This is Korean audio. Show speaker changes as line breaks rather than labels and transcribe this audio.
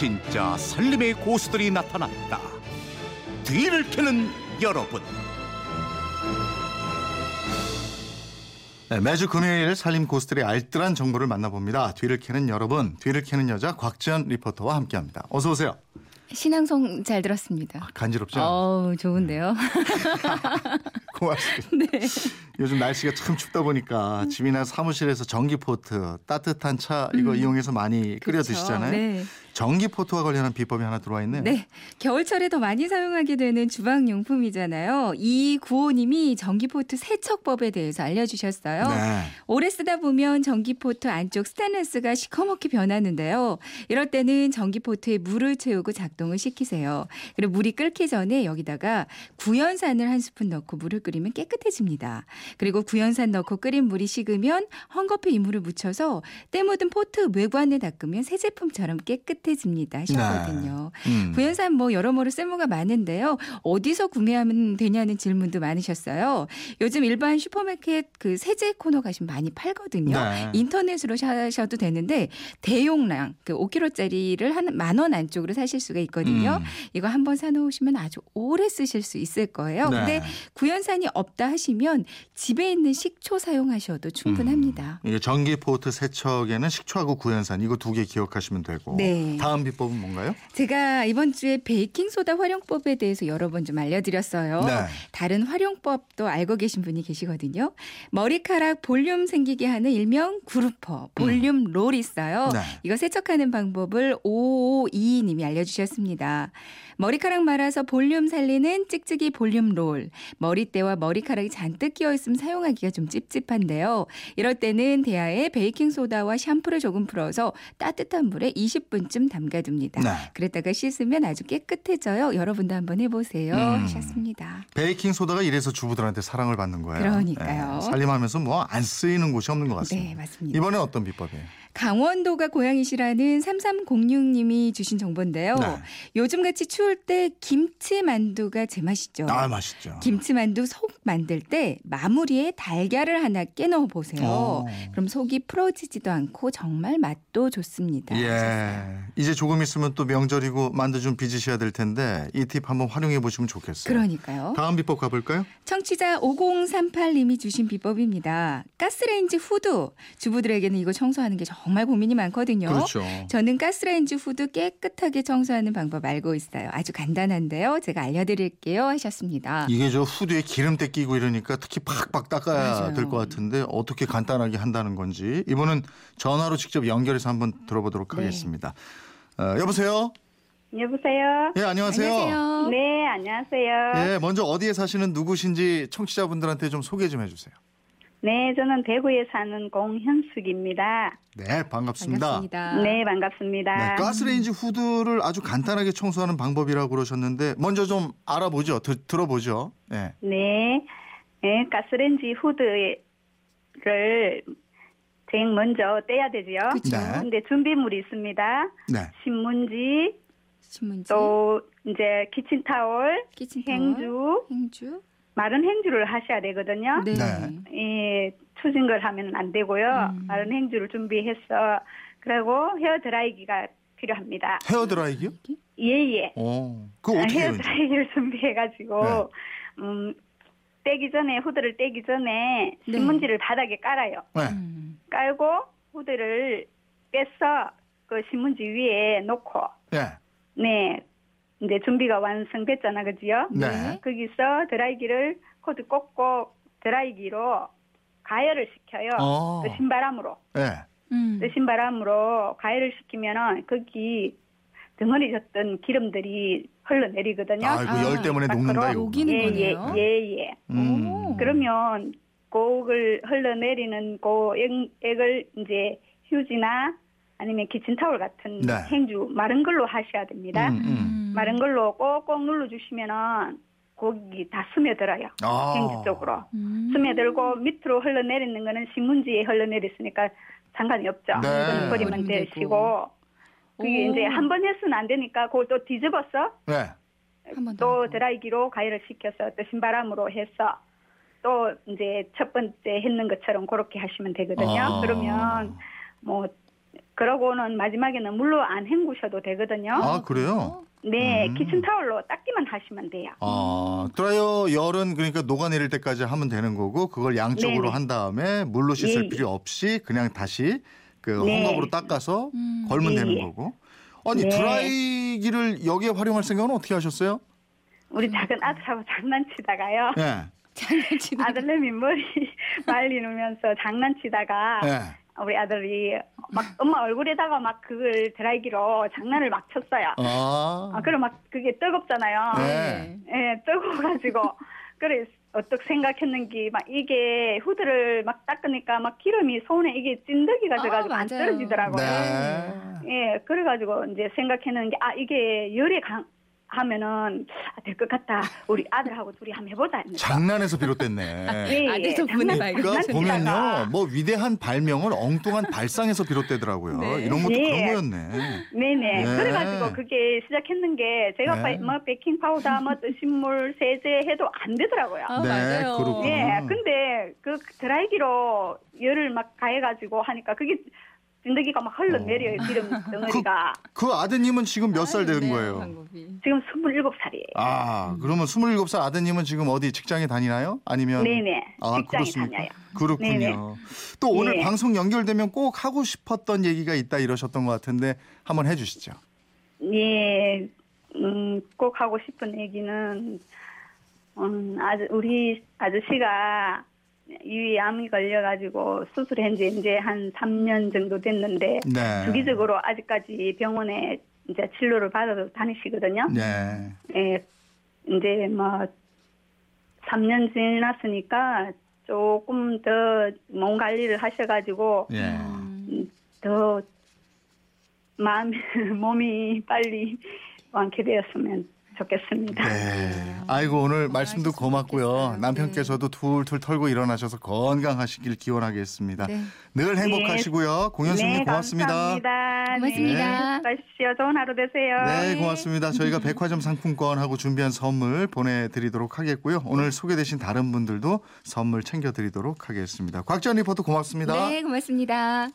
진짜 살림의 고수들이 나타났다. 뒤를 캐는 여러분.
네, 매주 금요일 살림 고수들의 알뜰한 정보를 만나봅니다. 뒤를 캐는 여러분, 뒤를 캐는 여자 곽지연 리포터와 함께합니다. 어서 오세요.
신앙송 잘 들었습니다.
간지럽죠?
어우, 좋은데요.
고맙습니다. 네. 요즘 날씨가 참 춥다 보니까 집이나 사무실에서 전기포트, 따뜻한 차 이거 음. 이용해서 많이 끓여 그렇죠. 드시잖아요. 네. 전기포트와 관련한 비법이 하나 들어와 있네요.
네. 겨울철에 더 많이 사용하게 되는 주방용품이잖아요. 이 구호님이 전기포트 세척법에 대해서 알려주셨어요. 네. 오래 쓰다 보면 전기포트 안쪽 스테인레스가 시커멓게 변하는데요. 이럴 때는 전기포트에 물을 채우고 작동을 시키세요. 그리고 물이 끓기 전에 여기다가 구연산을 한 스푼 넣고 물을 끓이면 깨끗해집니다. 그리고 구연산 넣고 끓인 물이 식으면 헝겊에 이 물을 묻혀서 때 묻은 포트 외관을 닦으면 새 제품처럼 깨끗해집니다. 하셨거든요. 네. 음. 구연산 뭐 여러모로 쓸모가 많은데요. 어디서 구매하면 되냐는 질문도 많으셨어요. 요즘 일반 슈퍼마켓 그 세제 코너 가시면 많이 팔거든요. 네. 인터넷으로 사셔도 되는데 대용량 그 5kg짜리를 한 만 원 안쪽으로 사실 수가 있거든요. 음. 이거 한번 사놓으시면 아주 오래 쓰실 수 있을 거예요. 네. 근데 구연산이 없다 하시면 집에 있는 식초 사용하셔도 충분합니다.
음. 이게 전기 포트 세척에는 식초하고 구연산 이거 두 개 기억하시면 되고 네. 다음 비법은 뭔가요?
제가 이번 주에 베이킹 소다 활용법에 대해서 여러 번 좀 알려드렸어요. 네. 다른 활용법도 알고 계신 분이 계시거든요. 머리카락 볼륨 생기게 하는 일명 그루퍼 볼륨 음. 롤 있어요. 네. 이거 세척하는 방법을 5522님이 알려주셨습니다. 머리카락 말아서 볼륨 살리는 찍찍이 볼륨 롤. 머리때와 머리카락이 잔뜩 끼어 있으면 사용하기가 좀 찝찝한데요. 이럴 때는 대야에 베이킹 소다와 샴푸를 조금 풀어서 따뜻한 물에 20분쯤 담가둡니다. 네. 그랬다가 씻으면 아주 깨끗해져요. 여러분도 한번 해보세요. 음. 하셨습니다.
베이킹 소다가 이래서 주부들한테 사랑을 받는 거예요.
그러니까요. 네.
살림하면서 뭐 안 쓰이는 곳이 없는 것 같습니다.
네, 맞습니다.
이번에 어떤 비법이에요?
강원도가 고향이시라는 3306님이 주신 정보인데요. 네. 요즘같이 추울 때 김치 만두가 제맛이죠.
아, 맛있죠.
김치 만두 속 만들 때 마무리에 달걀을 하나 깨 넣어 보세요. 오. 그럼 속이 풀어지지도 않고 정말 맛도 좋습니다.
예. 하셨어요. 이제 조금 있으면 또 명절이고 만두 좀 빚으셔야 될 텐데 이 팁 한번 활용해 보시면 좋겠어요.
그러니까요.
다음 비법 가볼까요?
청취자 5038님이 주신 비법입니다. 가스레인지 후드. 주부들에게는 이거 청소하는 게 정말 고민이 많거든요.
그렇죠.
저는 가스레인지 후드 깨끗하게 청소하는 방법 알고 있어요. 아주 간단한데요. 제가 알려드릴게요 하셨습니다.
이게 저 후드에 기름때 끼고 이러니까 특히 팍팍 닦아야 될 것 같은데 어떻게 간단하게 한다는 건지 이번은 전화로 직접 연결해서 한번 들어보도록 네. 하겠습니다. 어, 여보세요?
여보세요?
예, 안녕하세요.
안녕하세요.
네, 안녕하세요.
예, 먼저 어디에 사시는 누구신지 청취자분들한테 좀 소개 좀 해주세요.
네, 저는 대구에 사는 공현숙입니다.
네, 반갑습니다.
반갑습니다.
네, 반갑습니다. 네,
가스레인지 후드를 아주 간단하게 청소하는 방법이라고 그러셨는데 먼저 좀 알아보죠. 드, 들어보죠.
네. 네. 네, 가스레인지 후드를 제일 먼저 떼야 되지요.
그렇죠. 네.
근데 준비물이 있습니다. 네. 신문지, 신문지, 또 이제 키친타올, 키친타올 행주,
행주,
마른 행주를 하셔야 되거든요.
네.
네. 예, 추진 걸 하면 안 되고요. 음. 마른 행주를 준비해서 그리고 헤어 드라이기가 필요합니다.
헤어 드라이기요?
예예.
오, 그 어떻게
헤어 드라이기를 준비해가지고 네. 음 떼기 전에 후드를 떼기 전에 네. 신문지를 네. 바닥에 깔아요.
네.
음. 깔고 후드를 빼서 그 신문지 위에 놓고
네.
네. 이제 준비가 완성됐잖아, 그지요?
네.
거기서 드라이기를 코드 꽂고 드라이기로 가열을 시켜요.
어.
그 신바람으로.
네.
음.
그 신바람으로 가열을 시키면은 거기 덩어리 졌던 기름들이 흘러내리거든요.
아, 그열 때문에 녹는다
이거. 녹이는
예,
거네요.
예, 예, 예.
음.
그러면 그걸 흘러내리는 그 액, 액을 이제 휴지나 아니면 키친타올 같은
네.
행주 마른 걸로 하셔야 됩니다.
음, 음.
마른 걸로 꼭꼭 눌러주시면은 고기 다 스며들어요.
아.
행주 쪽으로.
음.
스며들고 밑으로 흘러내리는 거는 신문지에 흘러내렸으니까 상관이 없죠.
네.
이건 버리면 되시고. 그게 이제 한번 했으면 안 되니까 그걸 또 뒤집어서
네.
또 드라이기로 가열을 시켜서 또 신바람으로 해서 또 이제 첫 번째 했는 것처럼 그렇게 하시면 되거든요.
아.
그러면 뭐 그러고는 마지막에는 물로 안 헹구셔도 되거든요.
아 그래요?
네,
음.
키친타올로 닦기만 하시면 돼요.
아 드라이어 열은 그러니까 녹아내릴 때까지 하면 되는 거고 그걸 양쪽으로
네네.
한 다음에 물로 씻을
예,
필요 없이 그냥 다시 그
네.
헝겊으로 닦아서
음.
걸면
예,
되는
예.
거고. 아니
네.
드라이기를 여기에 활용할 생각은 어떻게 하셨어요?
우리 작은 아들하고 장난치다가요.
예.
장난치는
아들내미 머리 말리면서 장난치다가
예.
우리 아들이 막 엄마 얼굴에다가 막 그걸 드라이기로 장난을 막 쳤어요.
아.
아, 그럼 막 그게 뜨겁잖아요.
네.
예, 뜨거워가지고 그래 어떻게 생각했는지 막 이게 후드를 막 닦으니까 막 기름이 손에 이게 찐득이가
아,
돼가지고 안
맞아요.
떨어지더라고요.
네.
예, 그래가지고 이제 생각했는 게아 이게 열이 강 하면은 될 것 같다. 우리 아들하고 둘이 한번 해보자. 했는데.
장난에서 비롯됐네.
예, 예,
아들 덕분에.
그러니까. 보면요, 뭐 위대한 발명은 엉뚱한 발상에서 비롯되더라고요.
네.
이런 것도
예.
그런 거였네.
네네.
네.
그래가지고 그게 시작했는 게 제가
네.
뭐 베이킹 파우더, 뭐 뜨신물, 세제 해도 안 되더라고요.
아,
네,
맞아요.
그렇군요.
예, 근데 그 드라이기로 열을 막 가해가지고 하니까 그게 진드기가 막 흘러내려요, 기름 덩어리가.
그 아드님은 지금 몇살된
네,
거예요?
방법이.
지금 27살이에요.
아, 그러면 27살 아드님은 지금 어디 직장에 다니나요? 아니면
네네.
아,
직장에
그렇습니까?
다녀요.
그렇군요.
네네.
또 오늘
네.
방송 연결되면 꼭 하고 싶었던 얘기가 있다 이러셨던 것 같은데 한번 해 주시죠.
예, 음, 꼭 하고 싶은 얘기는, 음, 아주, 우리 아저씨가 유암이 걸려가지고 수술한 지 이제 한 3년 정도 됐는데,
네.
주기적으로 아직까지 병원에 이제 진료를 받아서 다니시거든요.
네.
예, 이제 뭐 3년 지났으니까 조금 더 몸 관리를 하셔가지고
예.
음.
더 마음 몸이 빨리 완쾌되었으면 좋겠습니다.
네. 아이고 오늘 말씀도
고맙고요.
남편께서도 툴툴 털고 일어나셔서 건강하시길 기원하겠습니다.
네.
늘 행복하시고요. 공연수님
네,
고맙습니다.
감사합니다.
고맙습니다.
네, 수고하십시오. 좋은 하루 되세요.
네, 고맙습니다. 저희가 백화점 상품권하고 준비한 선물 보내드리도록 하겠고요. 오늘 소개되신 다른 분들도 선물 챙겨드리도록 하겠습니다. 곽지연 리포터 고맙습니다.
네, 고맙습니다.